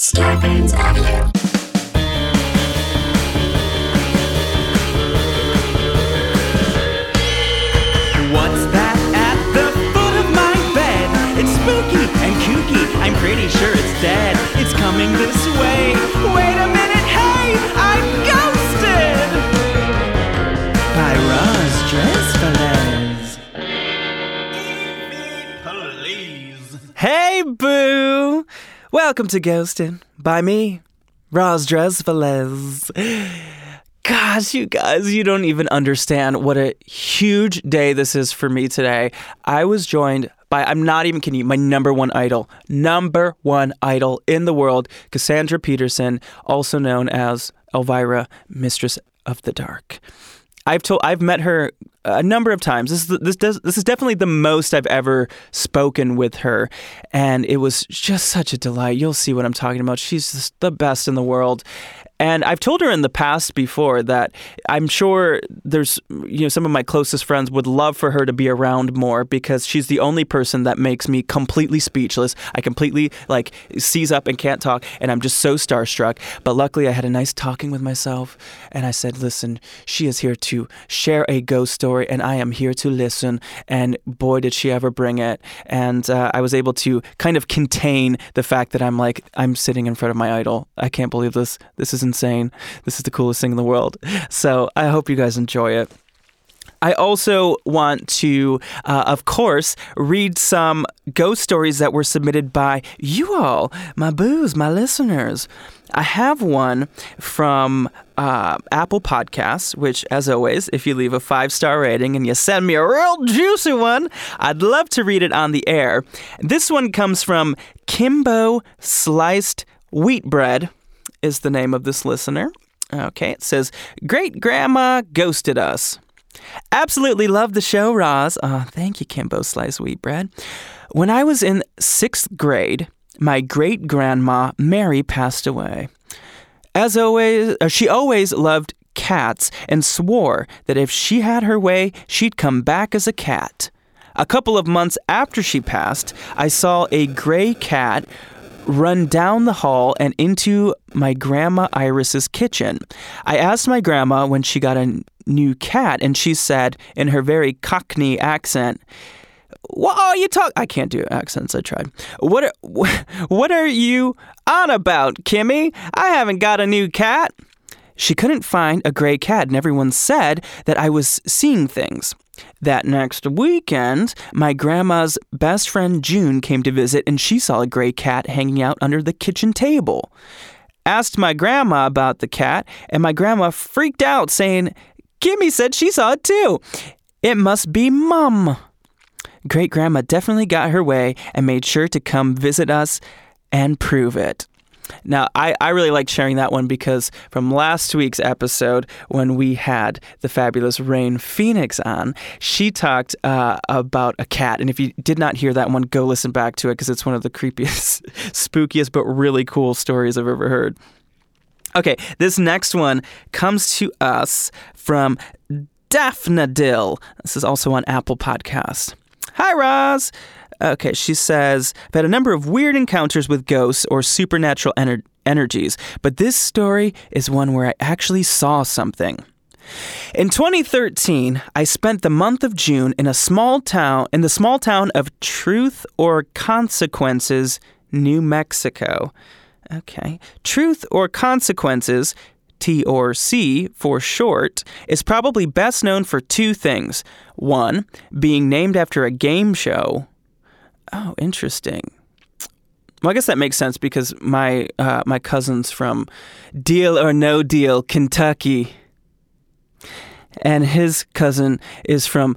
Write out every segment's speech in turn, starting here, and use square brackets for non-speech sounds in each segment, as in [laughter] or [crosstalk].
Starburns Audio. What's that at the foot of my bed? It's spooky and kooky. I'm pretty sure it's dead. It's coming this way. Wait a minute, hey, I'm ghosted! By Roz Drezfalez. Please. Hey, boo! Welcome to Ghosted by me, Roz Drezfalez. Gosh, you guys, you don't even understand what a huge day this is for me today. I was joined by, I'm not even kidding you, my number one idol, number one idol in the world, Cassandra Peterson, also known as Elvira, Mistress of the Dark. I've told I've met her a number of times. This is this does this is definitely the most I've ever spoken with her, and it was just such a delight. You'll see what I'm talking about. She's the best in the world. And I've told her in the past before that I'm sure there's, you know, some of my closest friends would love for her to be around more because she's the only person that makes me completely speechless. I completely like seize up and can't talk, and I'm just so starstruck. But luckily, I had a nice talking with myself, and I said, "Listen, she is here to share a ghost story, and I am here to listen." And boy, did she ever bring it! And uh, I was able to kind of contain the fact that I'm like, I'm sitting in front of my idol. I can't believe this. This is insane. This is the coolest thing in the world. So I hope you guys enjoy it. I also want to, uh, of course, read some ghost stories that were submitted by you all, my boos, my listeners. I have one from uh, Apple Podcasts, which, as always, if you leave a five star rating and you send me a real juicy one, I'd love to read it on the air. This one comes from Kimbo Sliced Wheat Bread, is the name of this listener. Okay, it says, Great Grandma ghosted us. Absolutely love the show, Roz. Oh, thank you, Kimbo Slice Wheat Bread. When I was in sixth grade, my great grandma Mary passed away. As always, uh, she always loved cats and swore that if she had her way, she'd come back as a cat. A couple of months after she passed, I saw a gray cat run down the hall and into my grandma Iris's kitchen. I asked my grandma when she got a new cat, and she said in her very Cockney accent, "What are you talk? I can't do accents. I tried. What are, [laughs] what are you on about, Kimmy? I haven't got a new cat." She couldn't find a gray cat, and everyone said that I was seeing things. That next weekend, my grandma's best friend June came to visit, and she saw a gray cat hanging out under the kitchen table. Asked my grandma about the cat, and my grandma freaked out, saying, Kimmy said she saw it too. It must be Mum. Great grandma definitely got her way and made sure to come visit us and prove it. Now, I, I really like sharing that one because from last week's episode, when we had the fabulous Rain Phoenix on, she talked uh, about a cat. And if you did not hear that one, go listen back to it because it's one of the creepiest, [laughs] spookiest, but really cool stories I've ever heard. Okay, this next one comes to us from Daphne Dill. This is also on Apple Podcasts. Hi, Roz. Okay, she says, I've had a number of weird encounters with ghosts or supernatural ener- energies, but this story is one where I actually saw something. In 2013, I spent the month of June in a small town in the small town of Truth or Consequences, New Mexico. Okay. Truth or Consequences, T or C for short, is probably best known for two things. One, being named after a game show. Oh, interesting. Well, I guess that makes sense because my uh, my cousin's from Deal or No Deal, Kentucky, and his cousin is from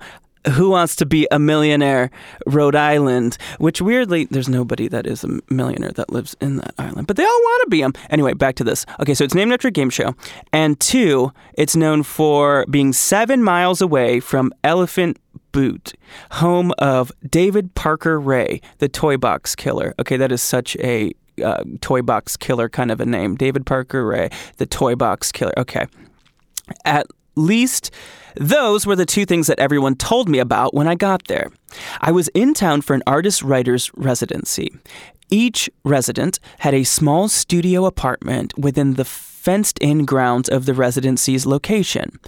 Who Wants to Be a Millionaire, Rhode Island. Which weirdly, there's nobody that is a millionaire that lives in that island, but they all want to be them. Anyway, back to this. Okay, so it's named after a game show, and two, it's known for being seven miles away from Elephant Butte, home of David Parker Ray, the toy box killer. Okay, that is such a uh, toy box killer kind of a name. David Parker Ray, the toy box killer. Okay. At least, those were the two things that everyone told me about when I got there. I was in town for an artist writer's residency. Each resident had a small studio apartment within the fenced in grounds of the residency's location.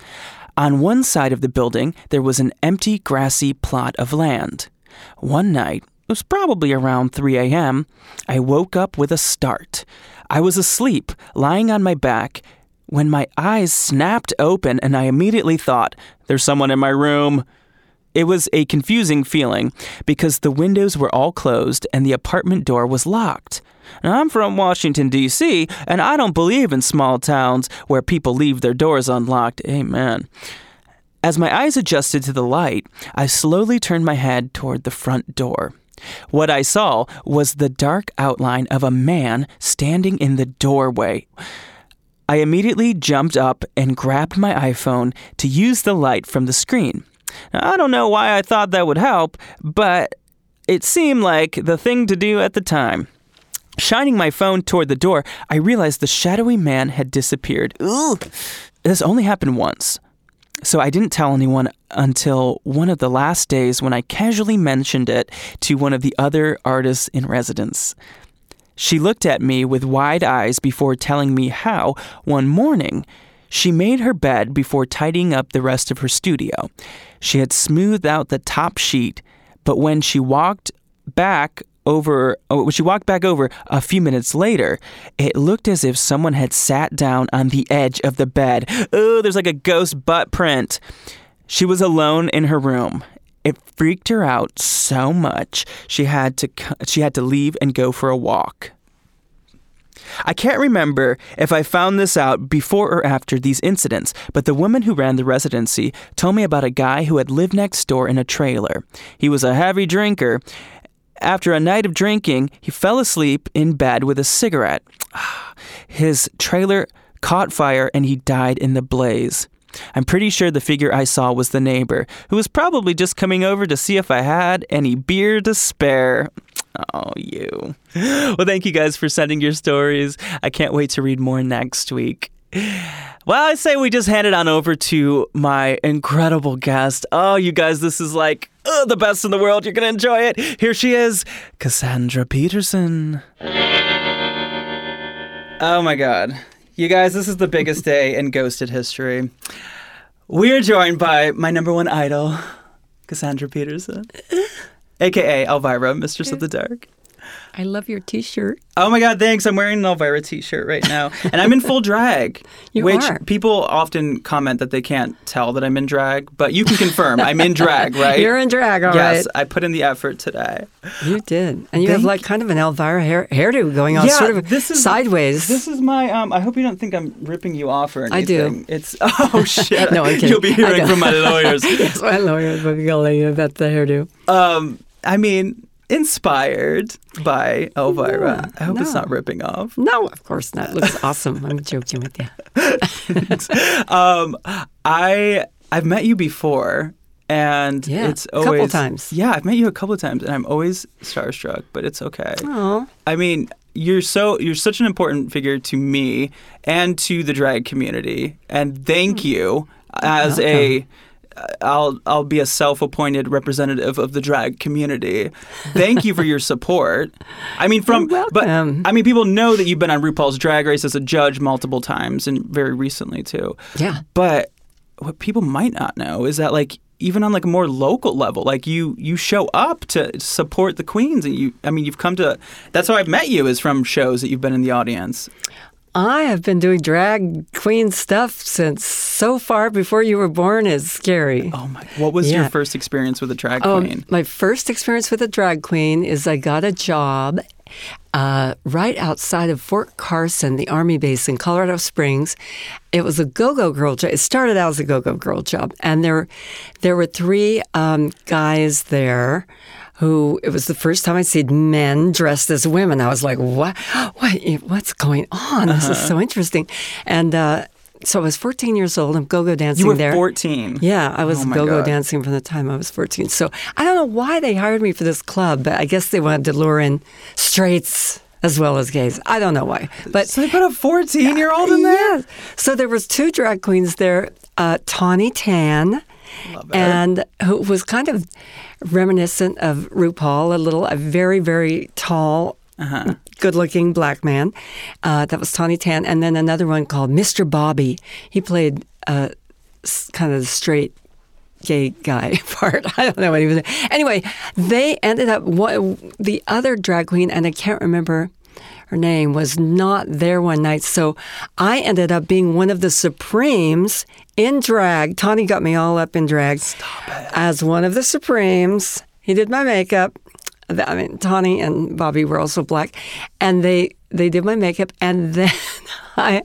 On one side of the building, there was an empty, grassy plot of land. One night, it was probably around 3 a.m., I woke up with a start. I was asleep, lying on my back, when my eyes snapped open and I immediately thought, There's someone in my room. It was a confusing feeling because the windows were all closed and the apartment door was locked. Now, I'm from Washington, D.C., and I don't believe in small towns where people leave their doors unlocked. Amen. As my eyes adjusted to the light, I slowly turned my head toward the front door. What I saw was the dark outline of a man standing in the doorway. I immediately jumped up and grabbed my iPhone to use the light from the screen. I don't know why I thought that would help, but it seemed like the thing to do at the time. Shining my phone toward the door, I realized the shadowy man had disappeared. Ooh. This only happened once, so I didn't tell anyone until one of the last days when I casually mentioned it to one of the other artists in residence. She looked at me with wide eyes before telling me how, one morning, she made her bed before tidying up the rest of her studio. She had smoothed out the top sheet, but when she walked back over oh, when she walked back over a few minutes later, it looked as if someone had sat down on the edge of the bed. Oh, there's like a ghost butt print. She was alone in her room. It freaked her out so much she had to she had to leave and go for a walk. I can't remember if I found this out before or after these incidents, but the woman who ran the residency told me about a guy who had lived next door in a trailer. He was a heavy drinker. After a night of drinking, he fell asleep in bed with a cigarette. [sighs] His trailer caught fire and he died in the blaze. I'm pretty sure the figure I saw was the neighbor, who was probably just coming over to see if I had any beer to spare. Oh, you. [laughs] Well, thank you guys for sending your stories. I can't wait to read more next week. Well, I say we just hand it on over to my incredible guest. Oh, you guys, this is like uh, the best in the world. You're going to enjoy it. Here she is, Cassandra Peterson. Oh my God. You guys, this is the biggest day in ghosted history. We are joined by my number one idol, Cassandra Peterson, aka Elvira, Mistress of the Dark. I love your T-shirt. Oh my God, thanks. I'm wearing an Elvira T-shirt right now, and I'm in full drag. [laughs] You which are. people often comment that they can't tell that I'm in drag, but you can confirm I'm in drag, [laughs] right? You're in drag, all right. yes, I put in the effort today. You did, and you have like kind of an Elvira hair, hairdo going on, Yeah, sort of this is- sideways. This is my. Um, I hope you don't think I'm ripping you off or anything. I do. It's [laughs] oh shit. No, I'm kidding. You'll be hearing from my lawyers. yes, my lawyer will be yelling about the hairdo. um, I mean, inspired by Elvira. No, I hope it's not ripping off. No, of course not. It looks awesome. I'm joking with you. Um, I I've met you before. And Yeah, it's a couple always times. Yeah, I've met you a couple of times, and I'm always starstruck. But it's okay. Oh, I mean, you're so you're such an important figure to me and to the drag community. And thank Hmm. you as a I'll I'll be a self-appointed representative of the drag community. Thank you for your support. I mean, from but. I mean, people know that you've been on RuPaul's Drag Race as a judge multiple times and very recently too. yeah. But what people might not know is that like even on like a more local level, like you you show up to support the queens and you I mean you've come to that's how I've met you is from shows that you've been in the audience. I have been doing drag queen stuff since so far before you were born is scary. Oh my god. what was your first experience with a drag Um, queen? my first experience with a drag queen is I got a job uh, right outside of Fort Carson, the Army base in Colorado Springs. It was a go-go girl job. It started out as a go-go girl job, and there, there were three um, guys there. Who it was the first time I'd seen men dressed as women. I was like, "What? What? What's going on? This is so interesting." And uh, so I was 14 years old. I'm go-go dancing You were there. 14. Yeah, I was Oh go-go God. dancing from the time I was 14. So I don't know why they hired me for this club, but I guess they wanted to lure in straights as well as gays. I don't know why. But So they put a 14 year old in there? yeah. So there was two drag queens there. uh, Tawny Tan, and who was kind of reminiscent of RuPaul a little. A very very tall. Uh-huh. Good-looking black man. Uh, that was Tawny Tan, and then another one called Mr. Bobby. He played uh, kind of the straight gay guy [laughs] part. I don't know what he was. Anyway, they ended up one, the other drag queen, and I can't remember her name, was not there one night. So I ended up being one of the Supremes in drag. Tawny got me all up in drag as one of the Supremes. He did my makeup. I mean, Tawny and Bobby were also black, and they they did my makeup, and [laughs] then I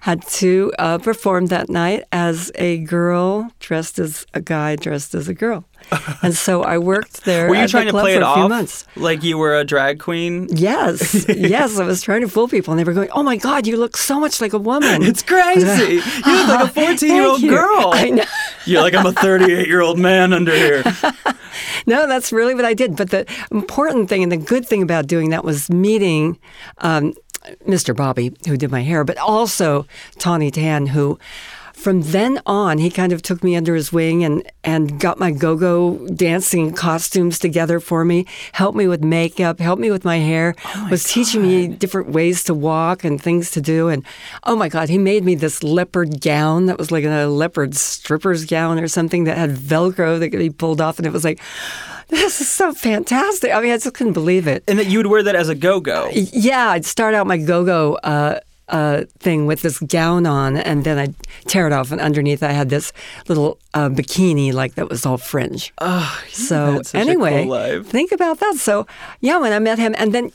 had to uh, perform that night as a girl dressed as a guy dressed as a girl, [laughs] and so I worked there. Were you trying to play for it a few off months. like you were a drag queen? Yes, [laughs] yes, I was trying to fool people, and they were going, "Oh my God, you look so much like a woman." It's crazy. [laughs] You look like a 14 year old girl. I know. You're like, I'm a 38 year old man under here. No, that's really what I did. But the important thing and the good thing about doing that was meeting um, Mr. Bobby, who did my hair, but also Tawny Tan, who from then on, he kind of took me under his wing and, and got my go go dancing costumes together for me, helped me with makeup, helped me with my hair, was teaching me different ways to walk and things to do. And oh my God, he made me this leopard gown that was like a leopard stripper's gown or something that had Velcro that could be pulled off. And it was like, this is so fantastic. I mean, I just couldn't believe it. And that you would wear that as a go go. Yeah, I'd start out my go-go uh, uh, thing with this gown on, and then I'd tear it off, and underneath I had this little uh, bikini, like that was all fringe. Oh, so had such a anyway, cool think about that. So yeah, when I met him, and then.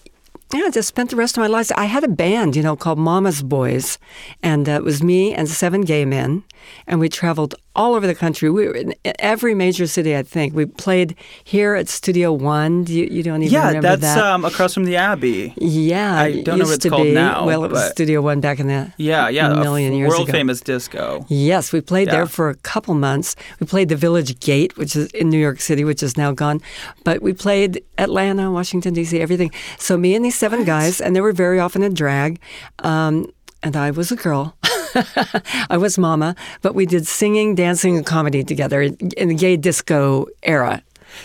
Yeah, I just spent the rest of my life. I had a band, you know, called Mama's Boys, and uh, it was me and seven gay men, and we traveled all over the country. We were in every major city, I think. We played here at Studio One. You, you don't even Yeah, remember that's that? um, across from the Abbey. Yeah, I don't know what it's to called be. now, Well, it was Studio One back in the Yeah, yeah. million years world ago. famous disco. Yes, we played Yeah. there for a couple months. We played the Village Gate, which is in New York City, which is now gone. But we played Atlanta, Washington D.C., everything. So me and these seven guys, and they were very often in drag, um, and I was a girl. [laughs] [laughs] I was Mama, but we did singing, dancing, and comedy together in the gay disco era.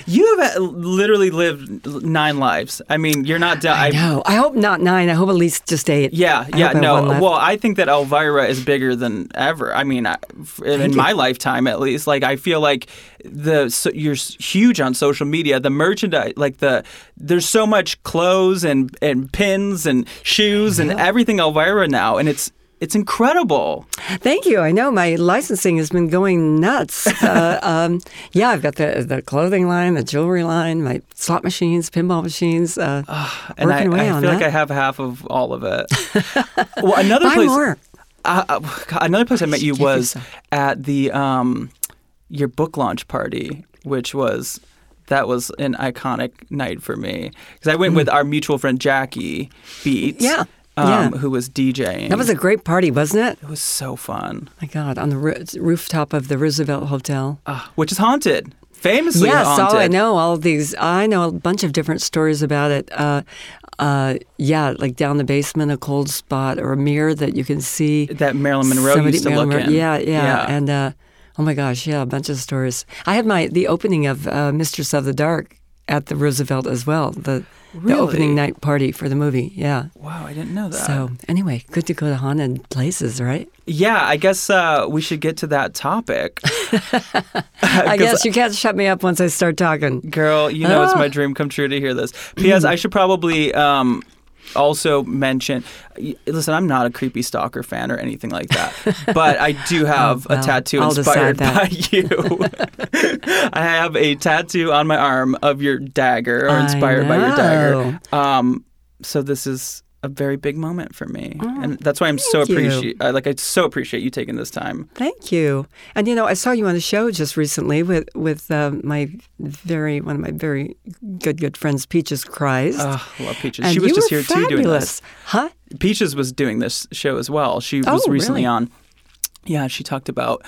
You have uh, literally lived nine lives. I mean, you're not done. I know. I hope not nine. I hope at least just eight. Yeah, I yeah, no. Well, I think that Elvira is bigger than ever. I mean, I- in you. my lifetime at least, like I feel like the so, you're huge on social media. The merchandise, like the there's so much clothes and and pins and shoes and everything Elvira now, and it's it's incredible. Thank you. I know my licensing has been going nuts. [laughs] uh, um, yeah, I've got the the clothing line, the jewelry line, my slot machines, pinball machines. Uh, And working I, I feel that. like I have half of all of it. [laughs] well, another Buy place. more. Uh, uh, another place I met you was at the um, your book launch party, which was that was an iconic night for me because I went with our mutual friend Jackie Beats, Mm. Yeah, um, yeah. who was DJing. That was a great party, wasn't it? it was so fun, My God, on the roo- rooftop of the Roosevelt Hotel. uh, which is haunted, famously yes, haunted. oh, I know all these. I know a bunch of different stories about it. Uh, uh, yeah, like down the basement, a cold spot, or a mirror that you can see. That Marilyn Monroe Somebody- used to Marilyn look in. Yeah, yeah, Yeah. and uh, oh my gosh, yeah, a bunch of stories. I had my the opening of uh, Mistress of the Dark at the Roosevelt as well. The the opening night party for the movie. Yeah. Wow, I didn't know that. So anyway, good to go to haunted places, right? yeah, I guess uh, we should get to that topic. [laughs] [laughs] I guess you can't shut me up once I start talking. Girl, you know it's Ah. my dream come true to hear this. P.S. I should probably um, also mention. Listen, I'm not a creepy stalker fan or anything like that, but I do [laughs] have Oh, well, a tattoo I'll inspired by you. [laughs] I have a tattoo on my arm of your dagger, or inspired by your dagger. Um, so this is a very big moment for me, and that's why I'm so Oh, appreciate. I like I so appreciate you taking this time. Thank you. And you know, I saw you on a show just recently with with uh, my very one of my very good good friends, Peaches Christ. Oh, love Peaches. and she was just here too doing this. Huh? Peaches was doing this show as well. She Oh, was recently really? on. Yeah, she talked about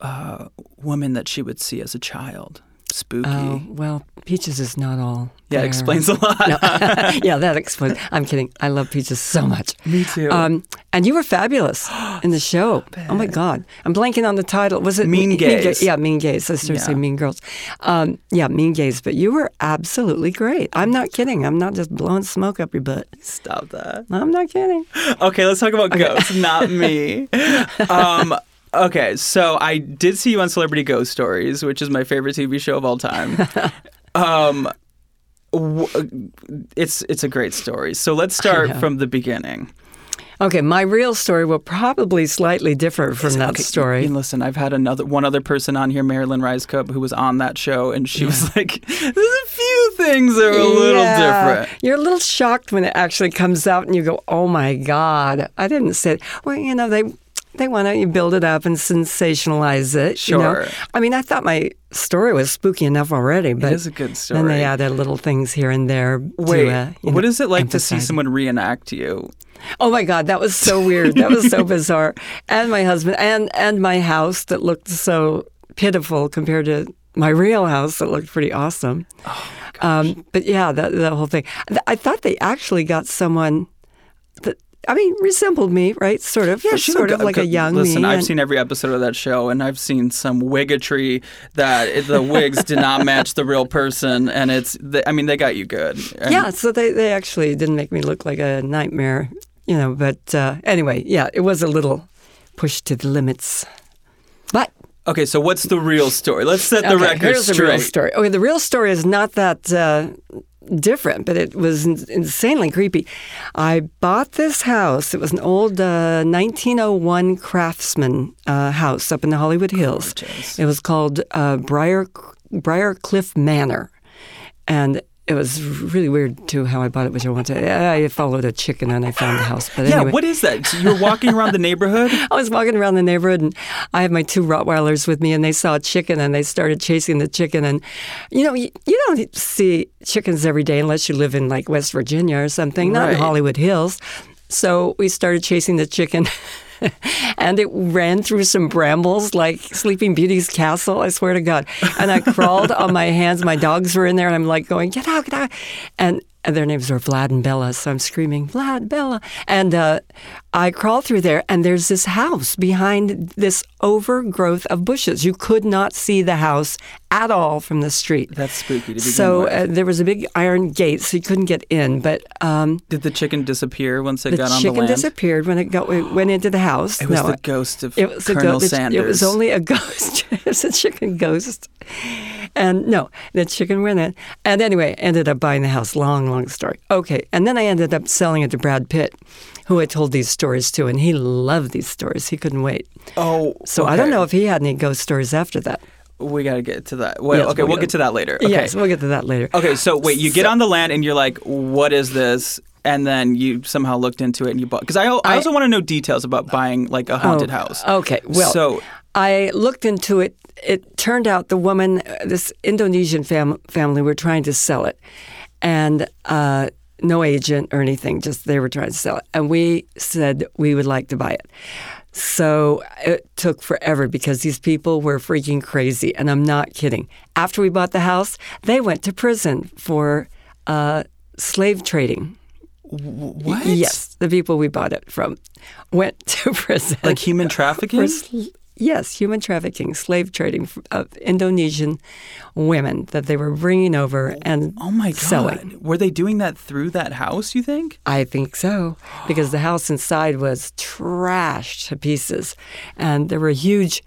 uh, women that she would see as a child. Spooky. Oh well, Peaches is not all. yeah, there. explains a lot. [laughs] [laughs] yeah, that explains. I'm kidding. I love Peaches so much. Me too. Um, And you were fabulous [gasps] in the show. Oh my God, I'm blanking on the title. Was it Mean Ga- Gays. yeah, Mean Gays. I started Yeah. saying Mean Girls. Um, yeah, Mean Gays. But you were absolutely great. I'm not kidding. I'm not just blowing smoke up your butt. Stop that. I'm not kidding. [laughs] Okay, let's talk about ghosts, not me. Um, okay, so I did see you on Celebrity Ghost Stories, which is my favorite TV show of all time. [laughs] Um, w- it's it's a great story. So let's start from the beginning. Okay, my real story will probably slightly differ from that Okay, story. And listen, I've had another one other person on here, Marilyn Rice Cup, who was on that show, and she was like, "There's a few things that are a little Yeah. different." You're a little shocked when it actually comes out and you go, "Oh my God!" I didn't say. It. Well, you know they they want to build it up and sensationalize it. You know? Sure. I mean, I thought my story was spooky enough already, but is a good story. Then they added little things here and there. Wait, to, uh, what know, is it like to see someone reenact you? Oh my God, that was so weird. That was so [laughs] bizarre. And my husband and and my house that looked so pitiful compared to my real house that looked pretty awesome. Oh um, but yeah, that the whole thing. I thought they actually got someone that I mean resembled me, right? Sort of, she sort of like a young Listen. I've and- seen every episode of that show, and I've seen some wiggatry that the wigs did not match the real person, and it's. The, I mean, they got you good. And- yeah, so they, they actually didn't make me look like a nightmare, you know. But uh, anyway, yeah, it was a little pushed to the limits. But Okay, so what's the real story? Let's set the okay, record here's straight. the real story. Okay, the real story is not that uh, different, but it was insanely creepy. I bought this house. It was an old uh, 1901 craftsman uh, house up in the Hollywood Hills. Gorgeous. It was called uh, Briar Briar Cliff Manor, and it was really weird too how I bought it, which I wanted. I followed a chicken and I found the house. But Yeah, what is that? So you're walking around the neighborhood? [laughs] I was walking around the neighborhood and I had my two Rottweilers with me and they saw a chicken and they started chasing the chicken. And, you know, you, you don't see chickens every day unless you live in like West Virginia or something, not in Hollywood Hills. So we started chasing the chicken. [laughs] [laughs] and it ran through some brambles like Sleeping Beauty's castle, I swear to God. And I crawled on my hands. My dogs were in there, and I'm like going, get out, get out. And, their names were Vlad and Bella. So I'm screaming, Vlad, Bella. And uh, I crawled through there, and there's this house behind this overgrowth of bushes. You could not see the house at all from the street. That's spooky to So uh, there was a big iron gate, so you couldn't get in. But um, Did the chicken disappear once it got on the land? The chicken disappeared when it, got, it went into the house. It was no, the ghost of it was Colonel. Sanders. It was only a [laughs] ghost. it was a chicken ghost. And no, the chicken went in. And anyway, ended up buying the house. Long, long story. Okay. And then I ended up selling it to Brad Pitt, who I told these stories to, and he loved these stories. He couldn't wait. Oh, So I don't know if he had any ghost stories after that. We got to get to that. Well, Yes, okay, we'll we'll get- to that later. Okay. Yes, we'll get to that later. Okay, so wait, you get on the land and you're like, "What is this?" And then you somehow looked into it and you bought. Because I, I I- also want to know details about buying like a haunted Oh, house. Okay. Well, so I looked into it. It turned out the woman, uh, this Indonesian fam- family, were trying to sell it, and uh, no agent or anything. Just they were trying to sell it, and we said we would like to buy it. So it took forever because these people were freaking crazy, and I'm not kidding. After we bought the house, they went to prison for uh, slave trading. what? Yes, the people we bought it from went [laughs] to prison. Like human [laughs] trafficking? Sl- yes, human trafficking, slave trading of Indonesian women that they were bringing over and oh my god! selling. Were they doing that through that house? You think? I think so, because the house inside was trashed to pieces, and there were huge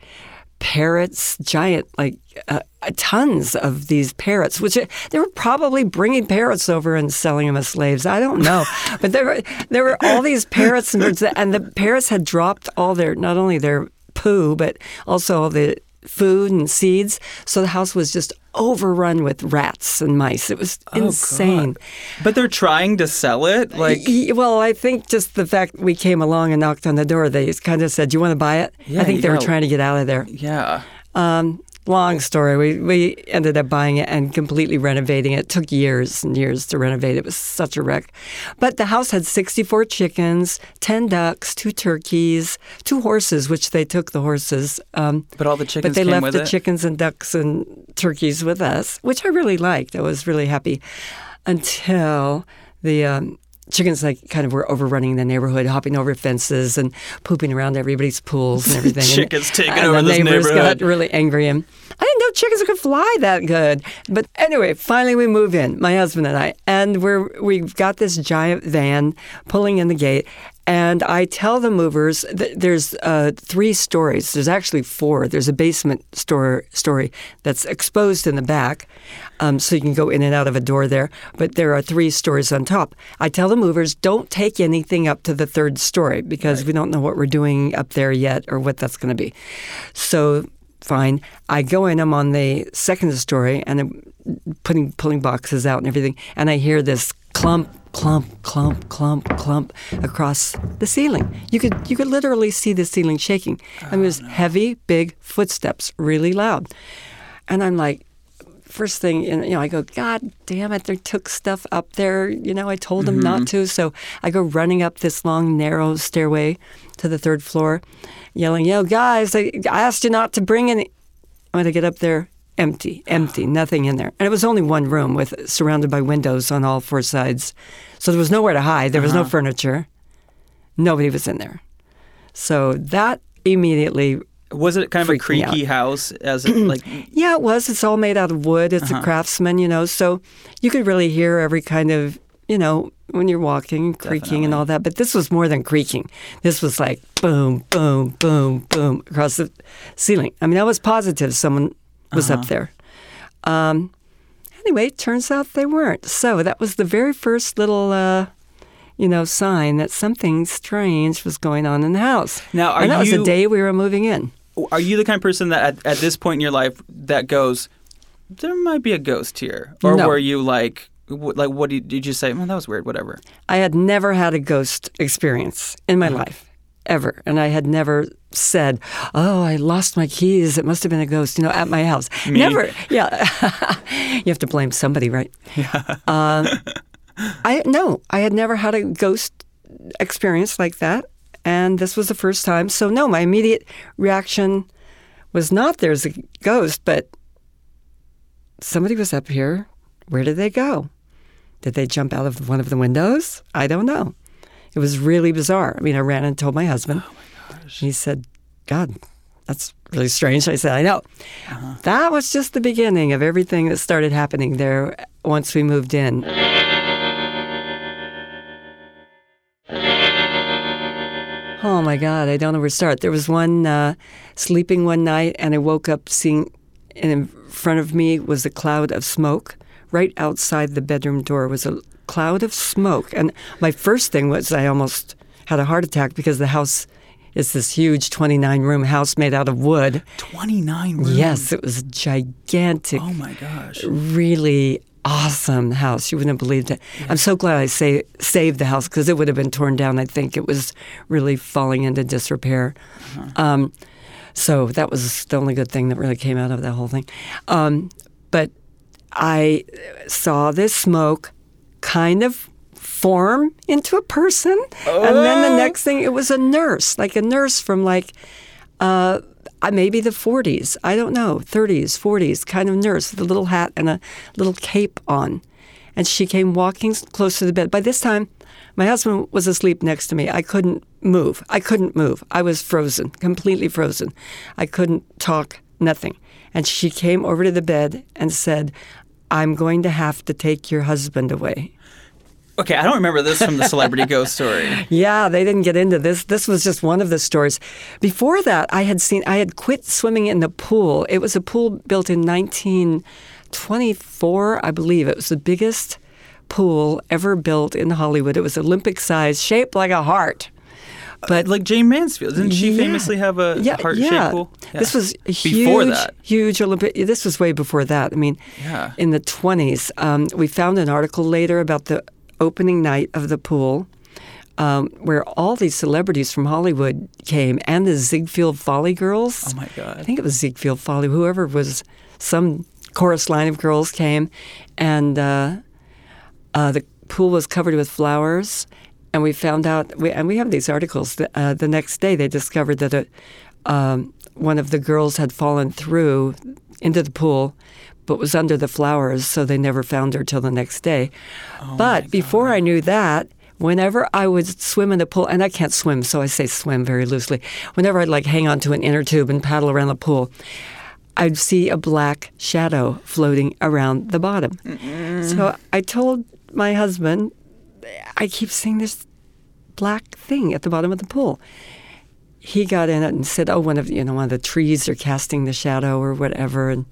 parrots, giant like uh, tons of these parrots, which uh, they were probably bringing parrots over and selling them as slaves. I don't know, [laughs] but there were there were all these parrots and and the parrots had dropped all their not only their poo but also all the food and seeds. So the house was just overrun with rats and mice. It was Oh, insane. But they're trying to sell it. Like well, I think just the fact we came along and knocked on the door, they kind of said, "Do you want to buy it?" Yeah, I think they were trying to get out of there. yeah. Um, long story. We we ended up buying it and completely renovating it. It took years and years to renovate. It was such a wreck. But the house had 64 chickens, 10 ducks, two turkeys, two horses, which they took the horses. Um, But all the chickens but they left the it. chickens and ducks and turkeys with us, which I really liked. I was really happy until the um, chickens like kind of were overrunning the neighborhood, hopping over fences and pooping around everybody's pools and everything. chickens and, taking and over the this neighbors neighborhood. got really angry. And I didn't know chickens could fly that good. But anyway, finally we move in, my husband and I, and we're we've got this giant van pulling in the gate. And I tell the movers there's uh, three stories. There's actually four. There's a basement store story that's exposed in the back, um, so you can go in and out of a door there. But there are three stories on top. I tell the movers don't take anything up to the third story because we don't know what we're doing up there yet or what that's going to be. So fine. I go in. I'm on the second story and I'm putting pulling boxes out and everything, and I hear this clump clump, clump, clump, clump across the ceiling. You could you could literally see the ceiling shaking. I mean, it was oh, heavy, big footsteps, really loud. And I'm like, first thing, you know, I go, God damn it, they took stuff up there. You know, I told them not mm-hmm. to. So I go running up this long, narrow stairway to the third floor, yelling, Yo, guys, I, I asked you not to bring any. When I get up there, empty, empty, nothing in there. And it was only one room with surrounded by windows on all four sides. So there was nowhere to hide. There was no uh-huh. furniture. Nobody was in there. So that immediately Was it kind of a creaky house? As it, [clears throat] like, yeah, it was. It's all made out of wood. It's a uh-huh. craftsman, you know. So you could really hear every kind of, you know, when you're walking, creaking and all that. But this was more than creaking. This was like boom, boom, boom, boom across the ceiling. I mean, I was positive someone was up there. Um, anyway, it turns out they weren't. So that was the very first little, uh, you know, sign that something strange was going on in the house. Now, are and that was the day we were moving in. are you the kind of person that at, at this point in your life that goes, there might be a ghost here, or No. were you like, like what did, did you say? Well, that was weird. Whatever. I had never had a ghost experience in my life, ever. And I had never said, Oh, I lost my keys. It must have been a ghost, you know, at my house. Never. Yeah. [laughs] you have to blame somebody, right? Yeah. Um, I, no, I had never had a ghost experience like that. And this was the first time. So, no, my immediate reaction was not there's a ghost, but somebody was up here. Where did they go? Did they jump out of one of the windows? I don't know. It was really bizarre. I mean, I ran and told my husband. Oh my gosh. He said, God, that's really strange. I said, I know. That was just the beginning of everything that started happening there once we moved in. Oh my God, I don't know where to start. There was one uh, sleeping one night, and I woke up seeing and in front of me was a cloud of smoke. Right outside the bedroom door was a cloud of smoke. And my first thing was I almost had a heart attack because the house is this huge 29 room house made out of wood. Twenty nine rooms. Yes, it was gigantic Oh my gosh. really awesome house. You wouldn't have believed it. I'm so glad I say, saved the house because it would have been torn down. I think it was really falling into disrepair. Um, so that was the only good thing that really came out of that whole thing. Um, but I saw this smoke kind of form into a person, and then the next thing it was a nurse, like a nurse from like uh, uh, maybe the 40s, I don't know, 30s, 40s, kind of nurse with a little hat and a little cape on. And she came walking close to the bed. By this time, my husband was asleep next to me. I couldn't move. I couldn't move. I was frozen, completely frozen. I couldn't talk, nothing. And she came over to the bed and said, I'm going to have to take your husband away. Okay, I don't remember this from the celebrity [laughs] ghost story. Yeah, they didn't get into this. This was just one of the stories. Before that, I had seen, I had quit swimming in the pool. It was a pool built in 1924, I believe. It was the biggest pool ever built in Hollywood. It was Olympic size, shaped like a heart. But Like Jayne Mansfield, didn't she Yeah. famously have a yeah, heart-shaped yeah. pool? This was a huge, before that. huge Olympic. This was way before that. I mean, Yeah. in the twenties, um, we found an article later about the opening night of the pool, um, where all these celebrities from Hollywood came, and the Ziegfeld Folly girls. Oh my God. I think it was Ziegfeld Folly. Whoever was, some chorus line of girls came, and uh, uh, the pool was covered with flowers. And we found out, we, and we have these articles. That, uh, the next day, they discovered that a, um, one of the girls had fallen through into the pool, but was under the flowers, so they never found her till the next day. but before I knew that, whenever I would swim in the pool, and I can't swim, so I say swim very loosely. Whenever I'd like hang on to an inner tube and paddle around the pool, I'd see a black shadow floating around the bottom. Mm-mm. So I told my husband, I keep seeing this black thing at the bottom of the pool. He got in it and said, "Oh, one of you know one of the trees are casting the shadow or whatever." And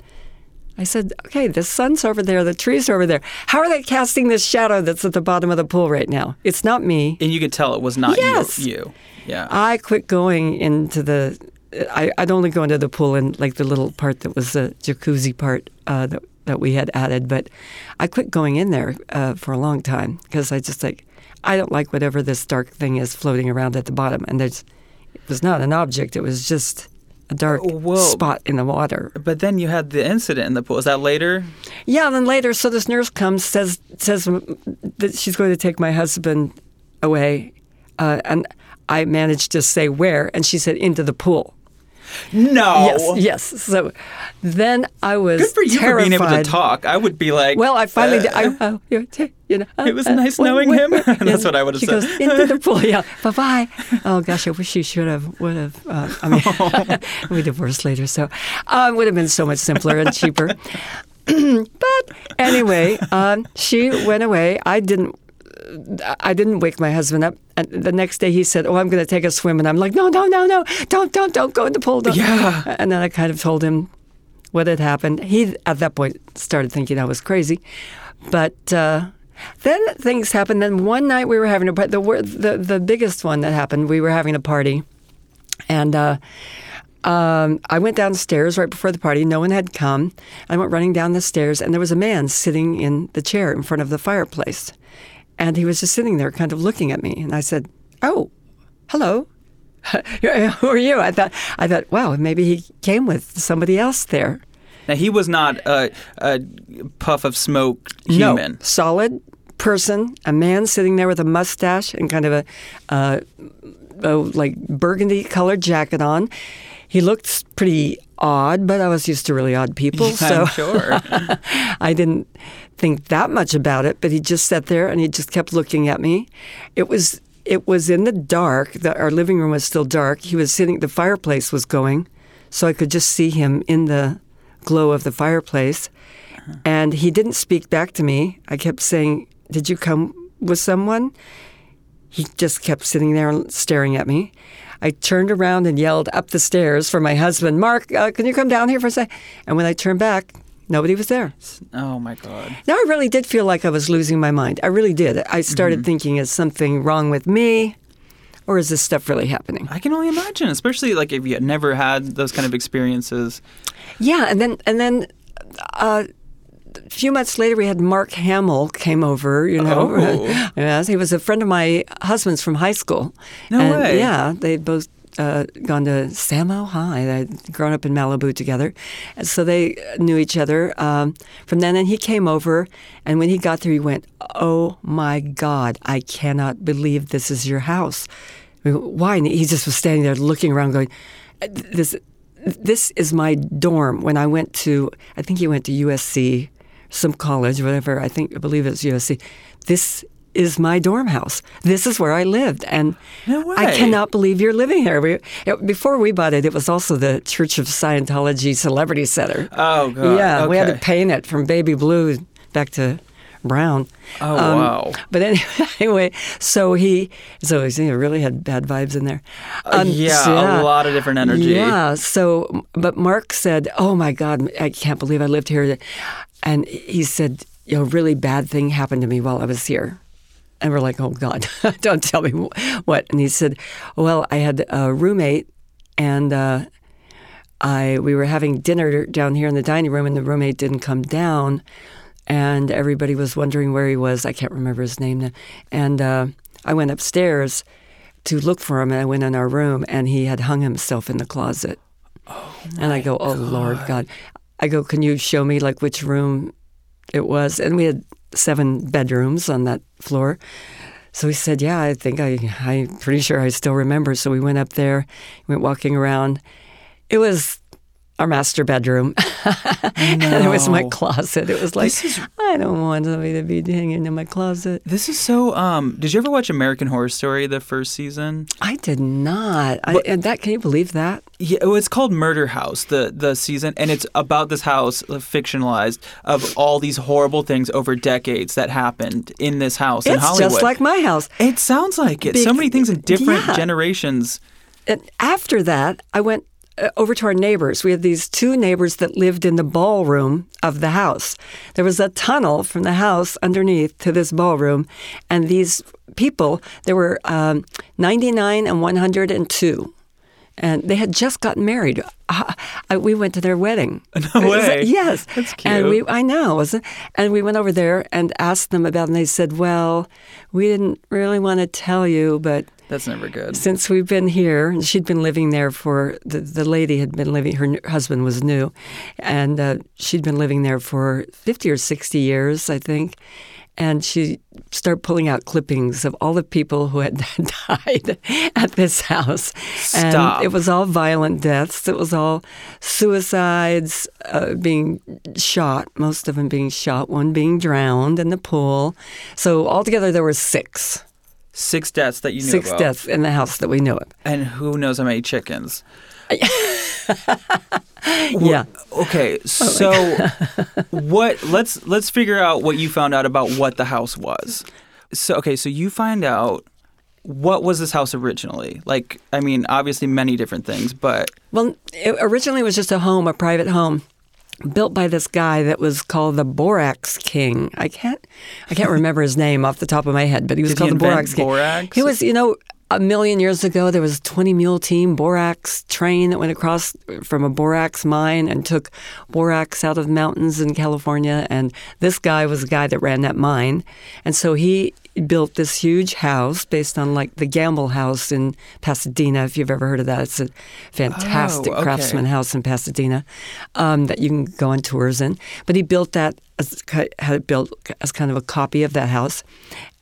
I said, "Okay, the sun's over there, the trees are over there. How are they casting this shadow that's at the bottom of the pool right now? It's not me." And you could tell it was not yes. you. you. Yeah. I quit going into the I, would only go into the pool in like the little part that was the jacuzzi part uh, that that we had added, but I quit going in there uh, for a long time because I just like I don't like whatever this dark thing is floating around at the bottom, and there's it was not an object; it was just a dark Whoa. spot in the water. But then you had the incident in the pool. Is that later? Yeah, and then later, so this nurse comes says says that she's going to take my husband away, uh, and I managed to say where, and she said into the pool. No. Yes, yes. So then I was good for you terrified. for being able to talk. I would be like, well, I finally, uh, did, I, uh, you know, uh, it was nice uh, knowing him. [laughs] That's what I would have she said. Goes into the [laughs] pool. Yeah, bye bye. Oh gosh, I wish you should have. Would have. Uh, I mean, [laughs] we divorced later, so it would have been so much simpler and cheaper. [clears throat] but anyway, um, she went away. I didn't I didn't wake my husband up. And the next day he said, "Oh, I'm going to take a swim," and I'm like, "No, no, no, no! Don't, don't, don't go in the pool." Don't. Yeah. And then I kind of told him what had happened. He at that point started thinking I was crazy, but uh, then things happened. Then one night we were having a the the the biggest one that happened. We were having a party, and. Uh, um, I went downstairs right before the party. No one had come. I went running down the stairs, and there was a man sitting in the chair in front of the fireplace. And he was just sitting there kind of looking at me. And I said, Oh, hello. [laughs] Who are you? I thought, I thought, wow, maybe he came with somebody else there. Now, he was not a, a puff of smoke human. No, solid person, a man sitting there with a mustache and kind of a, uh, a like burgundy colored jacket on. He looked pretty odd, but I was used to really odd people, yeah, so sure. [laughs] I didn't think that much about it, but he just sat there and he just kept looking at me. It was it was in the dark. The, our living room was still dark. He was sitting. The fireplace was going, so I could just see him in the glow of the fireplace. And he didn't speak back to me. I kept saying, "Did you come with someone?" He just kept sitting there staring at me. I turned around and yelled up the stairs for my husband, Mark, uh, can you come down here for a sec? And when I turned back, Nobody was there. Oh my God. Now I really did feel like I was losing my mind. I really did. I started mm-hmm. thinking, is something wrong with me? Or is this stuff really happening? I can only imagine, especially like if you had never had those kind of experiences. Yeah, and then and then uh, a few months later, we had Mark Hamill came over. You know, oh. [laughs] yes, he was a friend of my husband's from high school. No and, way. Yeah, they both uh, gone to Samo High. They'd grown up in Malibu together. And so they knew each other um, from then. And he came over, and when he got there, he went, Oh my God, I cannot believe this is your house. Why? And he just was standing there looking around, going, This, this is my dorm. When I went to, I think he went to USC, some college, whatever, I think, I believe it's USC. This is my dorm house. This is where I lived, and no I cannot believe you're living here. We, it, before we bought it, it was also the Church of Scientology Celebrity Center. Oh God! Yeah, okay. we had to paint it from baby blue back to brown. Oh um, wow! But [laughs] anyway, anyway, so he, so he really had bad vibes in there. Um, uh, yeah, so yeah, a lot of different energy. Yeah. So, but Mark said, "Oh my God, I can't believe I lived here," and he said, "You know, really bad thing happened to me while I was here." And we're like, oh God, [laughs] don't tell me what. And he said, well, I had a roommate and uh, I we were having dinner down here in the dining room and the roommate didn't come down and everybody was wondering where he was. I can't remember his name now. And uh, I went upstairs to look for him and I went in our room and he had hung himself in the closet. Oh and I go, oh God. Lord God. I go, can you show me like which room it was? And we had seven bedrooms on that floor. So he said, "Yeah, I think I, I'm pretty sure I still remember." So we went up there, went walking around. It was our master bedroom. [laughs] and it was my closet. It was like, is- I don't want somebody to be hanging in my closet. This is so. Um, did you ever watch American Horror Story the first season? I did not. I, and that can you believe that? Yeah, it's called Murder House, the the season, and it's about this house, uh, fictionalized, of all these horrible things over decades that happened in this house in It's Hollywood. just like my house. it sounds like it. so many things in different yeah. generations. And after that, I went over to our neighbors. We had these two neighbors that lived in the ballroom of the house. There was a tunnel from the house underneath to this ballroom, and these people, there were um, 99 and 102. And they had just gotten married. Uh, I, we went to their wedding. [laughs] No was- way. yes. That's And cute. we, I know, wasn't? And we went over there and asked them about, it, and they said, "Well, we didn't really want to tell you, but That's never good. since we've been here, and she'd been living there for the, the lady had been living. Her husband was new, and uh, she'd been living there for fifty or sixty years, I think. And she started pulling out clippings of all the people who had [laughs] died at this house. Stop. And it was all violent deaths. It was all suicides, uh, being shot, most of them being shot, one being drowned in the pool. So altogether, there were six. Six deaths that you knew Six about. deaths in the house that we knew of. and who knows how many chickens. [laughs] Yeah. Okay, [laughs] oh so [laughs] what? Let's let's figure out what you found out about what the house was. So okay, so you find out what was this house originally? Like, I mean, obviously many different things, but Well, it originally was just a home, a private home, built by this guy that was called the Borax King. I can't, I can't remember his name off the top of my head, but he was Did he called the Borax King. borax? He was, you know. A million years ago, there was a 20 mule team borax train that went across from a borax mine and took borax out of mountains in California. And this guy was the guy that ran that mine. And so he built this huge house based on like the Gamble House in Pasadena, if you've ever heard of that. It's a fantastic Oh, okay. craftsman house in Pasadena um, that you can go on tours in. But he built that, as, had it built as kind of a copy of that house.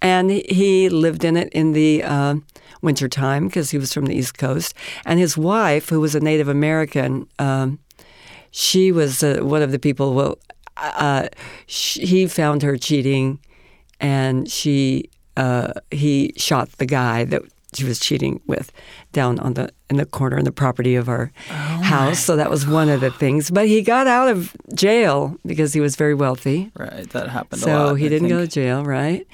And he- lived in it in the uh, wintertime because he was from the East Coast. And his wife, who was a Native American, um, she was uh, one of the people. Well, uh, sh he found her cheating, and she uh, he shot the guy that she was cheating with down on the in the corner in the property of our house. So that was one of the things. But he got out of jail because he was very wealthy. right, that happened a So lot. he I didn't go to jail, right?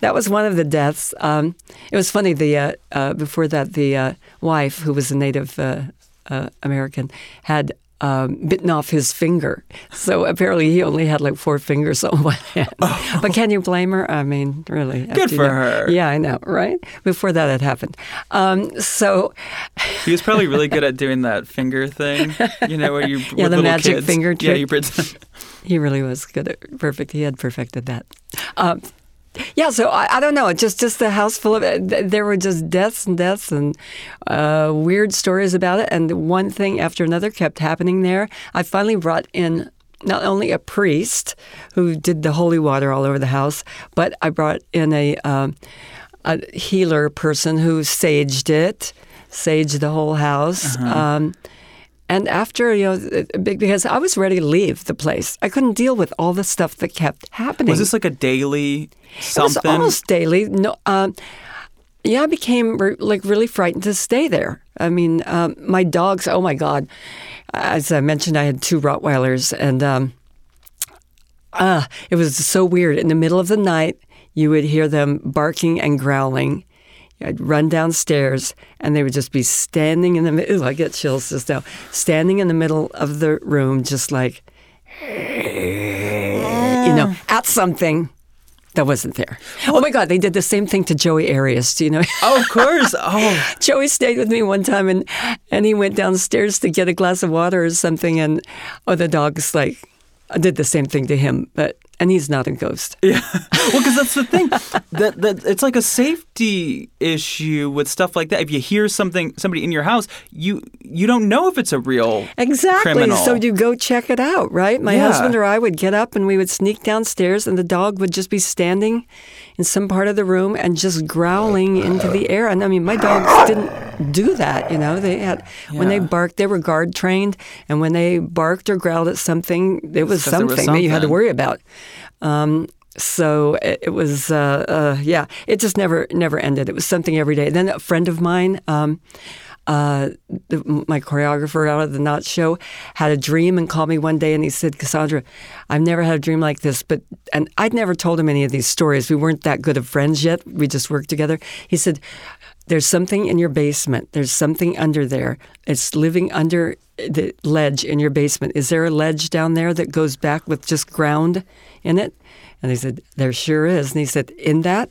That was one of the deaths. Um, it was funny. The uh, uh, before that, the uh, wife, who was a Native uh, uh, American, had um, bitten off his finger. So apparently, he only had like four fingers on [laughs] one hand. But can you blame her? I mean, really? Good for that- her. Yeah, I know, right? Before that had happened. Um, so He was probably really good at doing that finger thing. You know, where you [laughs] Yeah, with the magic kids. finger Yeah, trick. you pretend. [laughs] he really was good at perfect. He had perfected that. Um, yeah, so I, I don't know. Just just the house full of it. There were just deaths and deaths and uh, weird stories about it. And one thing after another kept happening there. I finally brought in not only a priest who did the holy water all over the house, but I brought in a um, a healer person who saged it, saged the whole house. Um, and after, you know, because I was ready to leave the place, I couldn't deal with all the stuff that kept happening. Was this like a daily something? It was almost daily. No, um, yeah, I became re- like really frightened to stay there. I mean, um, my dogs. Oh my God! As I mentioned, I had two Rottweilers, and um, uh, it was so weird. In the middle of the night, you would hear them barking and growling. I'd run downstairs, and they would just be standing in the middle. [laughs] I get chills just now. Standing in the middle of the room, just like, you know, mm. at something that wasn't there. Oh my God, they did the same thing to Joey Arias. Do you know? oh, of course. [laughs] Oh, Joey stayed with me one time, and and he went downstairs to get a glass of water or something, and oh, the dog's like, I did the same thing to him, but and he's not a ghost. [laughs] Yeah. Well, because that's the thing. that that it's like a safety issue with stuff like that. If you hear something, somebody in your house, you you don't know if it's a real Exactly. criminal. So you go check it out, right? My Yeah. husband or I would get up and we would sneak downstairs, and the dog would just be standing in some part of the room and just growling into uh. the air. And I mean, my dogs didn't do that. You know, they had when they barked, they were guard trained, and when they barked or growled at something, it was there was something that you had to worry about. Um, so it, it was, uh, uh, yeah, it just never never ended. It was something every day. Then a friend of mine. Um, uh, the, my choreographer out of the Knot show had a dream and called me one day and he said, Cassandra, I've never had a dream like this. But and I'd never told him any of these stories. We weren't that good of friends yet. We just worked together. He said, There's something in your basement. There's something under there. It's living under the ledge in your basement. Is there a ledge down there that goes back with just ground in it? And he said, There sure is. And he said, In that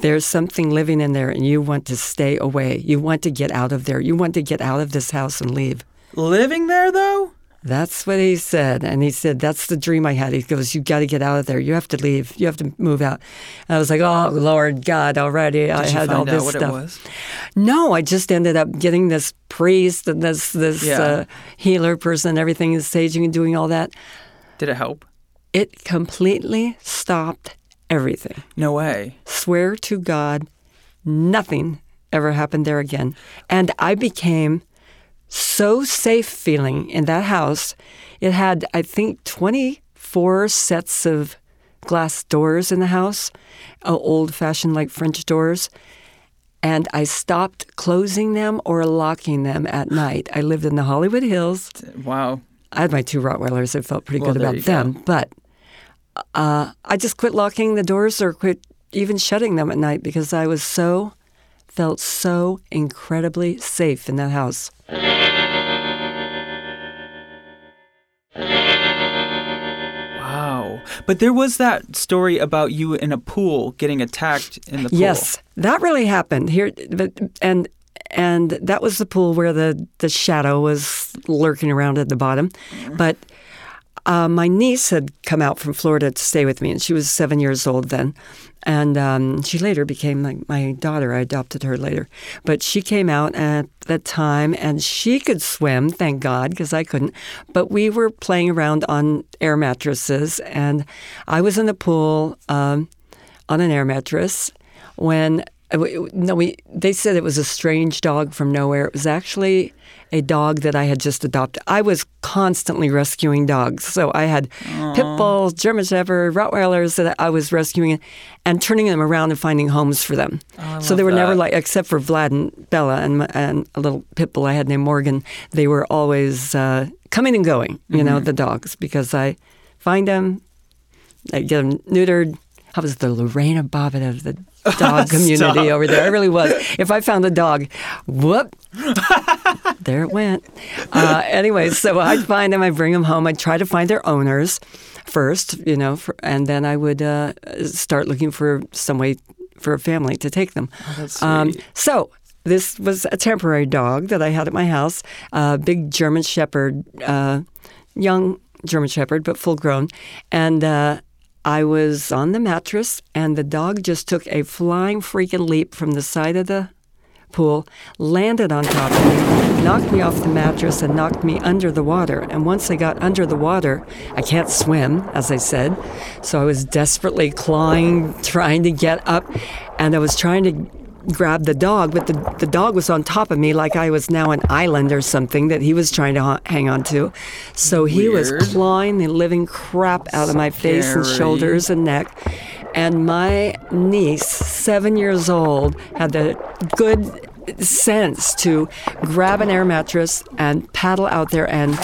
there's something living in there and you want to stay away. You want to get out of there. You want to get out of this house and leave. Living there though? That's what he said. And he said, That's the dream I had. He goes, You got to get out of there. You have to leave. You have to move out. And I was like, Oh, Lord God, already. I Did you had all this stuff. No, I just ended up getting this priest and this, this Yeah. uh, healer person and everything, and staging and doing all that. Did it help? It completely stopped everything. No way. swear to God, nothing ever happened there again. And I became so safe feeling in that house. It had, I think, 24 sets of glass doors in the house, uh, old fashioned like French doors. And I stopped closing them or locking them at night. I lived in the Hollywood Hills. Wow. I had my two Rottweilers. I felt pretty Well, good about you go. them. But uh, I just quit locking the doors or quit even shutting them at night because I was so, felt so incredibly safe in that house. But there was that story about you in a pool getting attacked in the pool. Yes, that really happened here, but, and and that was the pool where the the shadow was lurking around at the bottom. Mm-hmm. But uh, my niece had come out from Florida to stay with me, and she was seven years old then. And um, she later became my, my daughter. I adopted her later. But she came out at that time, and she could swim, thank God, because I couldn't. But we were playing around on air mattresses, and I was in the pool um, on an air mattress when no, we they said it was a strange dog from nowhere. It was actually a dog that I had just adopted. I was constantly rescuing dogs, so I had pit bulls, German Shepherd, Rottweilers that I was rescuing and turning them around and finding homes for them. so they were never like, except for Vlad and Bella and and a little pit bull I had named Morgan. They were always uh, coming and going. You know, the dogs because I find them, I get them neutered. I was the Lorena Bobbitt of the [laughs] dog community over there. I really was. If I found a dog, whoop, there it went. Uh, anyway, so I'd find them, I'd bring them home. I'd try to find their owners first, you know, for, and then I would uh, start looking for some way for a family to take them. that's Um, so this was a temporary dog that I had at my house, a big German Shepherd, uh, young German Shepherd, but full grown. And uh, I was on the mattress, and the dog just took a flying freaking leap from the side of the pool, landed on top of me, knocked me off the mattress, and knocked me under the water. And once I got under the water, I can't swim, as I said. So I was desperately clawing, [laughs] trying to get up, and I was trying to grab the dog, but the, the dog was on top of me like I was now an island or something that he was trying to ha- hang on to. So he was clawing the living crap out of my face and shoulders and neck. And my niece, seven years old, had the good sense to grab an air mattress and paddle out there and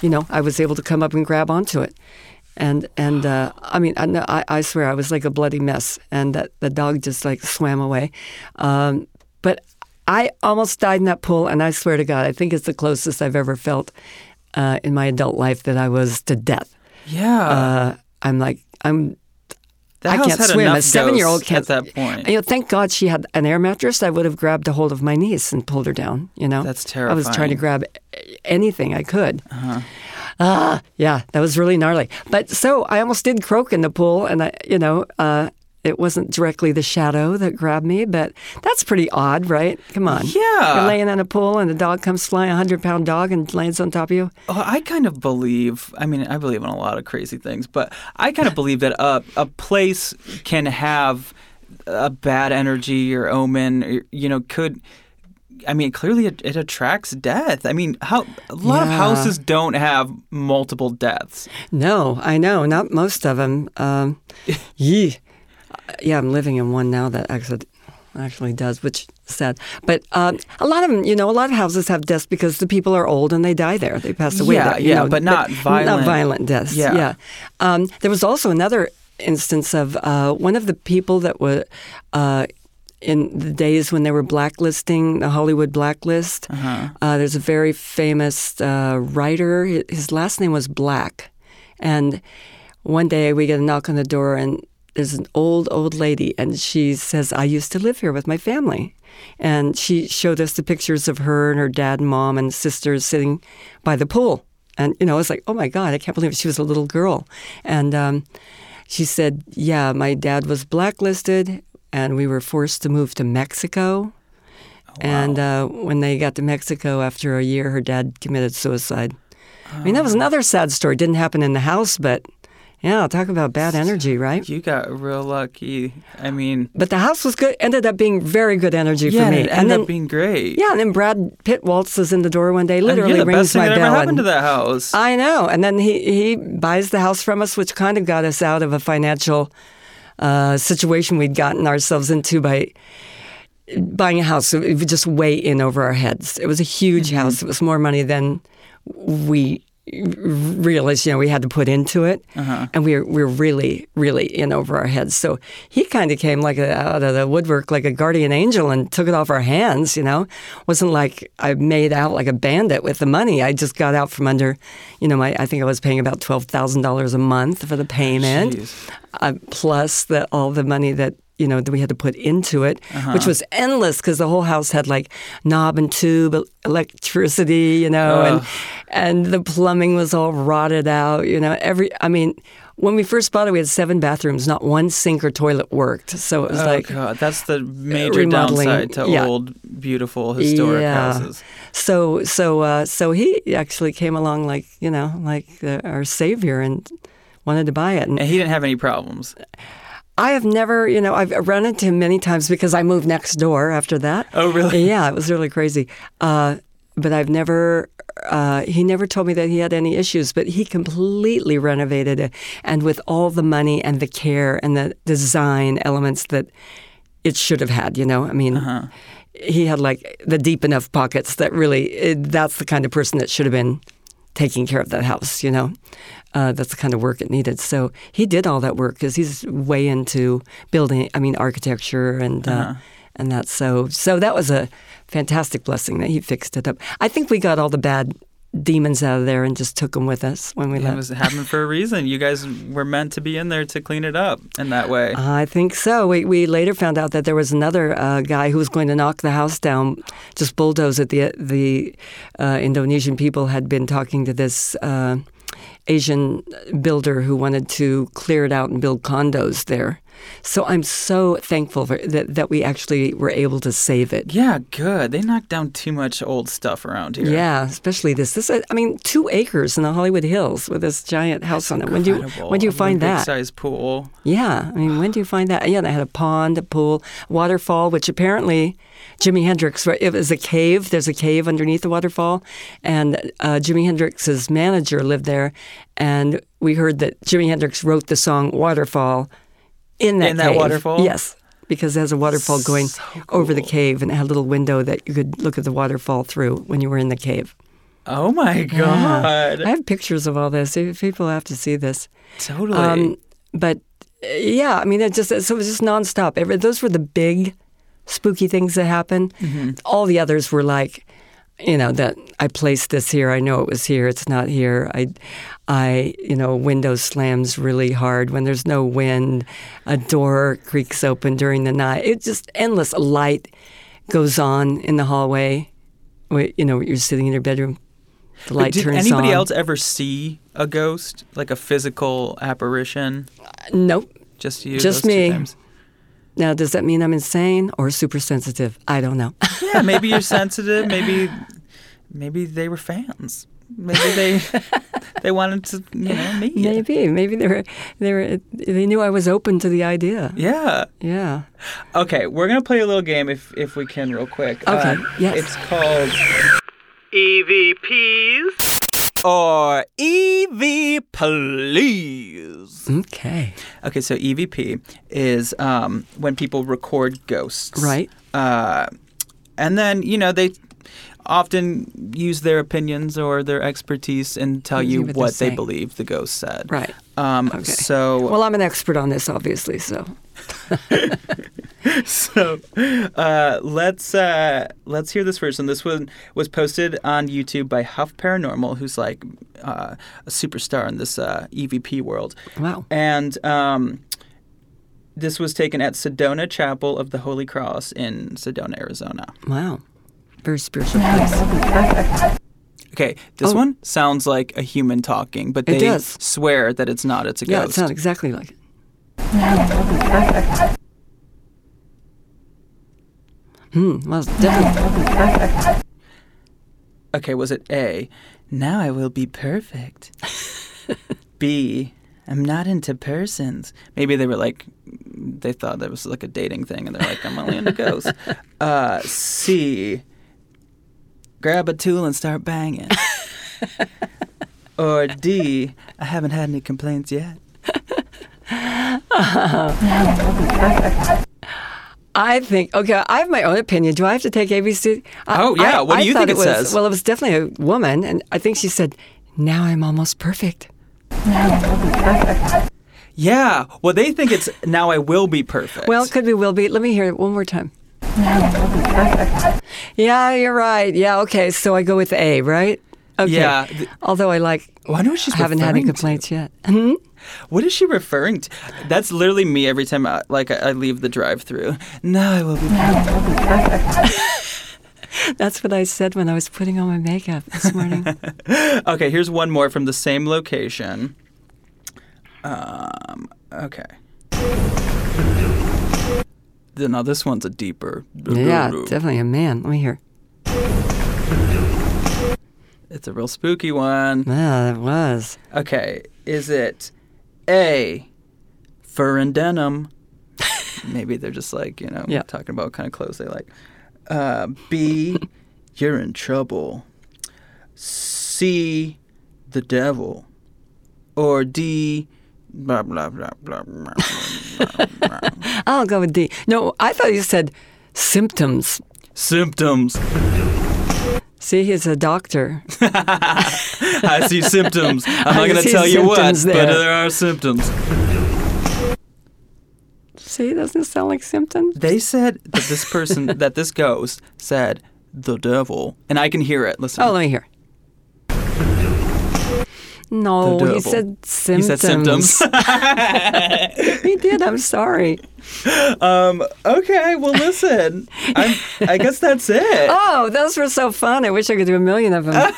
you know i was able to come up and grab onto it and and uh, i mean I, I, I swear i was like a bloody mess and that the dog just like swam away um, but i almost died in that pool and i swear to god i think it's the closest i've ever felt uh, in my adult life that i was to death Yeah. uh, i'm like i'm I can't had swim. A seven-year-old can't. at that point. You know, thank God she had an air mattress. I would have grabbed a hold of my niece and pulled her down. You know, That's terrible. I was trying to grab anything I could. Uh-huh. Ah, yeah, that was really gnarly. But so I almost did croak in the pool, and I, you know, uh, it wasn't directly the shadow that grabbed me, but that's pretty odd, right? Come on. Yeah. You're laying in a pool, and a dog comes flying, a hundred pound dog, and lands on top of you. Oh, I kind of believe. I mean, I believe in a lot of crazy things, but I kind of [laughs] believe that a a place can have a bad energy or omen. Or, you know, could I mean, clearly it, it attracts death. I mean, how a lot of houses don't have multiple deaths. No, I know, not most of them. Um, [laughs] yee. Yeah, I'm living in one now that actually actually does, which is sad. But um, a lot of them, you know, a lot of houses have deaths because the people are old and they die there. They pass away Yeah, there. yeah, know, but not Not violent- violent deaths. Yeah. Yeah. Um, there was also another instance of uh, one of the people that were. Uh, in the days when they were blacklisting the Hollywood blacklist, Uh-huh. uh, there's a very famous uh, writer. His last name was Black, and one day we get a knock on the door, and there's an old, old lady, and she says, "I used to live here with my family," and she showed us the pictures of her and her dad and mom and sisters sitting by the pool, and you know, I was like, "Oh my God, I can't believe it. she was a little girl," and um, she said, "Yeah, my dad was blacklisted." And we were forced to move to Mexico. And uh, when they got to Mexico after a year, her dad committed suicide. I mean, that was another sad story. Didn't happen in the house, but yeah, talk about bad energy, right? You got real lucky. I mean, But the house was good. Ended up being very good energy yeah, for me. it and ended then, up being great. yeah, and then Brad Pitt waltzes in the door one day, And literally rings my ever bell. happened and- to that house. I know. And then he, he buys the house from us, which kind of got us out of a financial uh, situation we'd gotten ourselves into by buying a house. It was just way in over our heads. It was a huge Mm-hmm. house. It was more money than we realized, you know, we had to put into it. Uh-huh. And we were, we were really, really in over our heads. So he kind of came like a, out of the woodwork like a guardian angel and took it off our hands, you know. wasn't like I made out like a bandit with the money. I just got out from under, you know, my I think I was paying about $12,000 a month for the payment, uh, plus the, all the money that you know that we had to put into it, Uh-huh. which was endless because the whole house had like knob and tube electricity, you know, and and the plumbing was all rotted out. You know, every I mean, when we first bought it, we had seven bathrooms, not one sink or toilet worked. So it was Oh like god, that's the major remodeling, downside to yeah. old, beautiful historic Yeah. houses. so so uh, so he actually came along like you know like uh, our savior and wanted to buy it. And And he didn't have any problems. I have never, you know, I've run into him many times because I moved next door after that. Oh, really? Yeah, it was really crazy. Uh, but I've never, uh, he never told me that he had any issues, but he completely renovated it. And with all the money and the care and the design elements that it should have had, you know, I mean, Uh-huh. he had like the deep enough pockets that really, it, that's the kind of person that should have been taking care of that house, you know. Uh, that's the kind of work it needed. So he did all that work because he's way into building. I mean, architecture and Uh-huh. uh, and that. So so that was a fantastic blessing that he fixed it up. I think we got all the bad demons out of there and just took them with us when we It left. It was happening for a reason. You guys were meant to be in there to clean it up in that way. I think so. We, we later found out that there was another uh, guy who was going to knock the house down, just bulldoze it. The the uh, Indonesian people had been talking to this uh, Asian builder who wanted to clear it out and build condos there. So I'm so thankful for, that that we actually were able to save it. yeah, good. They knocked down too much old stuff around here. Yeah, especially this. This, I mean, two acres in the Hollywood Hills with this giant house on it. When do you when do you A find big that? size pool? Yeah, I mean, when do you find that? Yeah, they had a pond, a pool, waterfall, which apparently Jimi Hendrix. It was a cave. There's a cave underneath the waterfall, and uh, Jimi Hendrix's manager lived there, and we heard that Jimi Hendrix wrote the song "Waterfall" in that In that waterfall? Yes, because there's a waterfall going So over the cave, and it had a little window that you could look at the waterfall through when you were in the cave. Oh my Yeah. god! I have pictures of all this. People have to see this. Totally. Um, but uh, yeah, I mean, it just so it was just nonstop. Those were the big, spooky things that happened. Mm-hmm. All the others were like, you know, that I placed this here. I know it was here. It's not here. I, I, you know, a window slams really hard when there's no wind. A door creaks open during the night. It's just endless. A light goes on in the hallway. You know, you're sitting in your bedroom. The light did turns anybody on. else ever see a ghost, like a physical apparition? Uh, nope. Just you? Just me. Now, does that mean I'm insane or super sensitive? I don't know. Yeah, maybe you're [laughs] sensitive. Maybe, maybe they were fans. Maybe they [laughs] they wanted to you know meet. Maybe, maybe they were they were they knew I was open to the idea. Yeah. Yeah. Okay, we're gonna play a little game if if we can, real quick. Okay, Uh, yes. It's called EVPs or EV Please. Okay. Okay, so EVP is um, when people record ghosts, Right. Uh, and then you know they often use their opinions or their expertise and tell See you what they believe the ghost said. Right. Um, Okay. So Well, I'm an expert on this, obviously. So [laughs] so uh, let's uh, let's hear this first one. This one was posted on YouTube by Huff Paranormal, who's like uh, a superstar in this uh, EVP world. Wow. And um, this was taken at Sedona Chapel of the Holy Cross in Sedona, Arizona. wow, very spiritual place. Okay, this Oh. one sounds like a human talking, but It they does. swear that it's not. It's a Yeah, it ghost. sounds exactly like it. Hmm. Well, it's definitely. Okay, was it A? Now I will be perfect. B. I'm not into persons. Maybe they were like, they thought that was like a dating thing, and they're like, I'm only into ghosts. [laughs] Uh, C. Grab a tool and start banging. [laughs] or D. I haven't had any complaints yet. [laughs] I think. Okay, I have my own opinion. Do I have to take ABC? I- Oh, yeah. I- What do you think it was, says? Well, it was definitely a woman, and I think she said, "Now I'm almost perfect." Yeah. Well, they think it's now I will be perfect. Well, it could be will be. Let me hear it one more time. Yeah, you're right. Yeah, okay. So I go with A, right? Okay. Yeah, Although I like, I wonder what she's I haven't had any referring to. complaints yet. Hmm? [laughs] What is she referring to? That's literally me every time I, like I, I leave the drive-through. No, I will be perfect. [laughs] That's what I said when I was putting on my makeup this morning. [laughs] Okay, here's one more from the same location. Um, okay. Now this one's a deeper. yeah, definitely a man. Let me hear. It's a real spooky one. Yeah, it was. Okay, is it A, fur and denim? Maybe they're just like, you know, Yeah. talking about what kind of clothes they like. Uh, B, [laughs] you're in trouble. C, the devil. Or D, blah, blah, blah, blah, blah, blah, blah. [laughs] I'll go with D. No, I thought you said symptoms. Symptoms. See, he's a doctor. [laughs] I see symptoms. I'm not going to tell you what, symptoms but there. there are symptoms. See, doesn't it sound like symptoms? They said that this person, that this ghost said the devil, and I can hear it. Listen. Oh, let me hear. No, he said he symptoms. said symptoms. [laughs] he did. I'm sorry. um. Okay. Well, listen. I'm, I guess that's it. Oh, those were so fun. I wish I could do a million of them.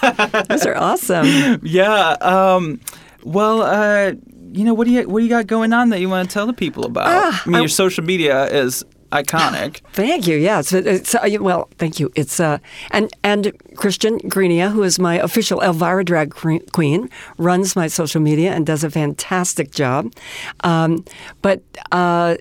those are awesome. [laughs] Yeah. Um. Well. Uh. You know what do you what do you got going on that you want to tell the people about? Ah, I mean, I- your social media is iconic. [laughs] Thank you. Yeah, it's, it's uh, well, thank you. It's uh, and and Christian Greenia, who is my official Elvira drag queen, runs my social media and does a fantastic job. Um, but uh,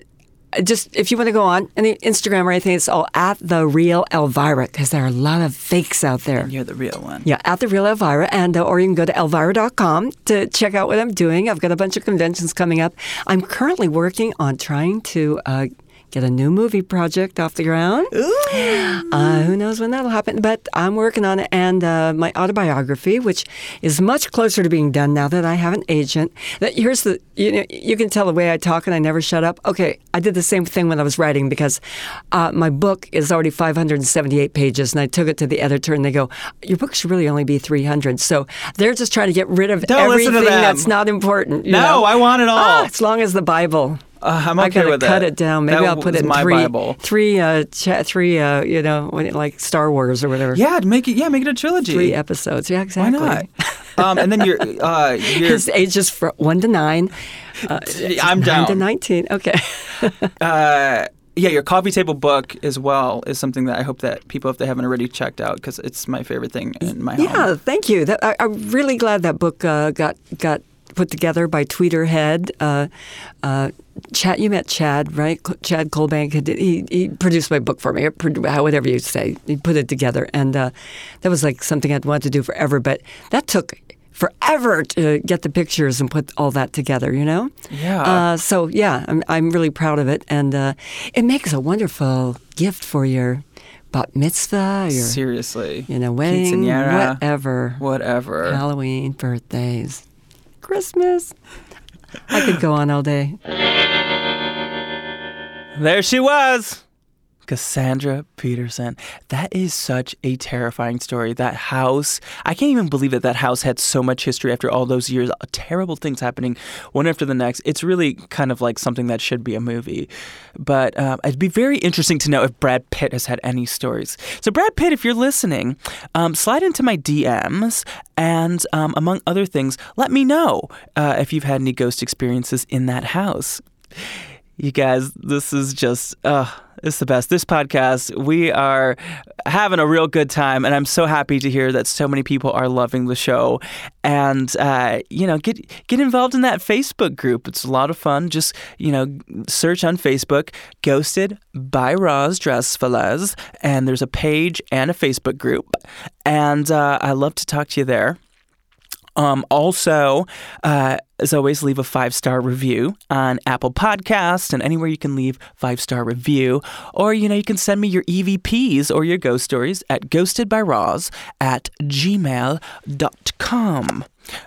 just if you want to go on any Instagram or anything, it's all at the real Elvira because there are a lot of fakes out there. You're the real one. Yeah, at the real Elvira, and uh, or you can go to elvira.com to check out what I'm doing. I've got a bunch of conventions coming up. I'm currently working on trying to uh, get a new movie project off the ground. Uh, who knows when that'll happen? But I'm working on it, and uh, my autobiography, which is much closer to being done now that I have an agent. That here's the you know you can tell the way I talk, and I never shut up. Okay, I did the same thing when I was writing because uh, my book is already 578 pages, and I took it to the editor, and they go, "Your book should really only be 300." So they're just trying to get rid of Don't everything that's not important. you No, know? I want it all. Ah, as long as the Bible. Uh, I'm I okay gotta with cut that. it down. Maybe That I'll put it in my three, Bible. three, uh, cha- three, uh, you know, like Star Wars or whatever. Yeah, make it. Yeah, make it a trilogy. Three episodes. Yeah, exactly. Why not? um, and then you're. Uh, [laughs] you're His age is from one to nine. Uh, [laughs] I'm nine down. to nineteen. Okay. [laughs] uh, yeah, your coffee table book as well is something that I hope that people, if they haven't already checked out, because it's my favorite thing in my yeah, home. thank you. That, I, I'm really glad that book uh, got got put together by Tweeterhead. Uh, uh, Chad, you met Chad, right? Chad Colbank. He, he produced my book for me, whatever you say. He put it together, and uh, that was like something I'd wanted to do forever. But that took forever to get the pictures and put all that together, you know? Yeah. Uh, so, yeah, I'm, I'm really proud of it. And uh, it makes a wonderful gift for your bat mitzvah, your, Seriously. you know, wedding, whatever. Whatever. Halloween, birthdays, Christmas. I could go on all day. There she was. Cassandra Peterson. That is such a terrifying story. That house, I can't even believe that that house had so much history after all those years. Terrible things happening one after the next. It's really kind of like something that should be a movie. But um, it'd be very interesting to know if Brad Pitt has had any stories. So, Brad Pitt, if you're listening, um, slide into my DMs and, um, among other things, let me know uh, if you've had any ghost experiences in that house. You guys, this is just, uh, it's the best. This podcast, we are having a real good time, and I'm so happy to hear that so many people are loving the show. And uh, you know, get get involved in that Facebook group. It's a lot of fun. Just you know, search on Facebook "Ghosted by Roz Drezfalez," and there's a page and a Facebook group. And uh, I love to talk to you there. Um, also, uh, as always, leave a five star review on Apple Podcasts and anywhere you can leave five star review. Or, you know, you can send me your EVPs or your ghost stories at ghostedbyroz at gmail.com.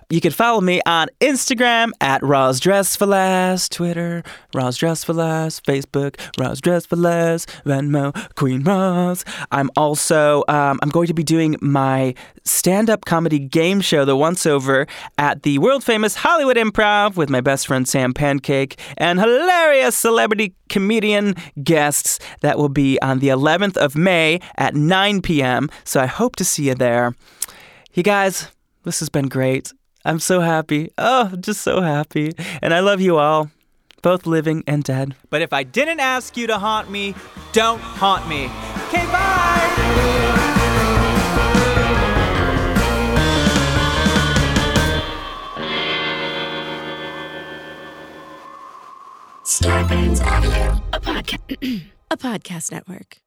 You can follow me on Instagram at Roz Dress for Less, Twitter, Roz Dress for Less, Facebook, Roz Dress for Less, Venmo, Queen Roz. I'm also, um, I'm going to be doing my stand-up comedy game show, The Once Over, at the world famous Hollywood Improv with my best friend Sam Pancake and hilarious celebrity comedian guests. That will be on the 11th of May at 9 p.m. So I hope to see you there. You guys, this has been great. I'm so happy. Oh, just so happy. And I love you all, both living and dead. But if I didn't ask you to haunt me, don't haunt me. Okay, bye. Starburns Audio, a, podca- [clears throat] a podcast network.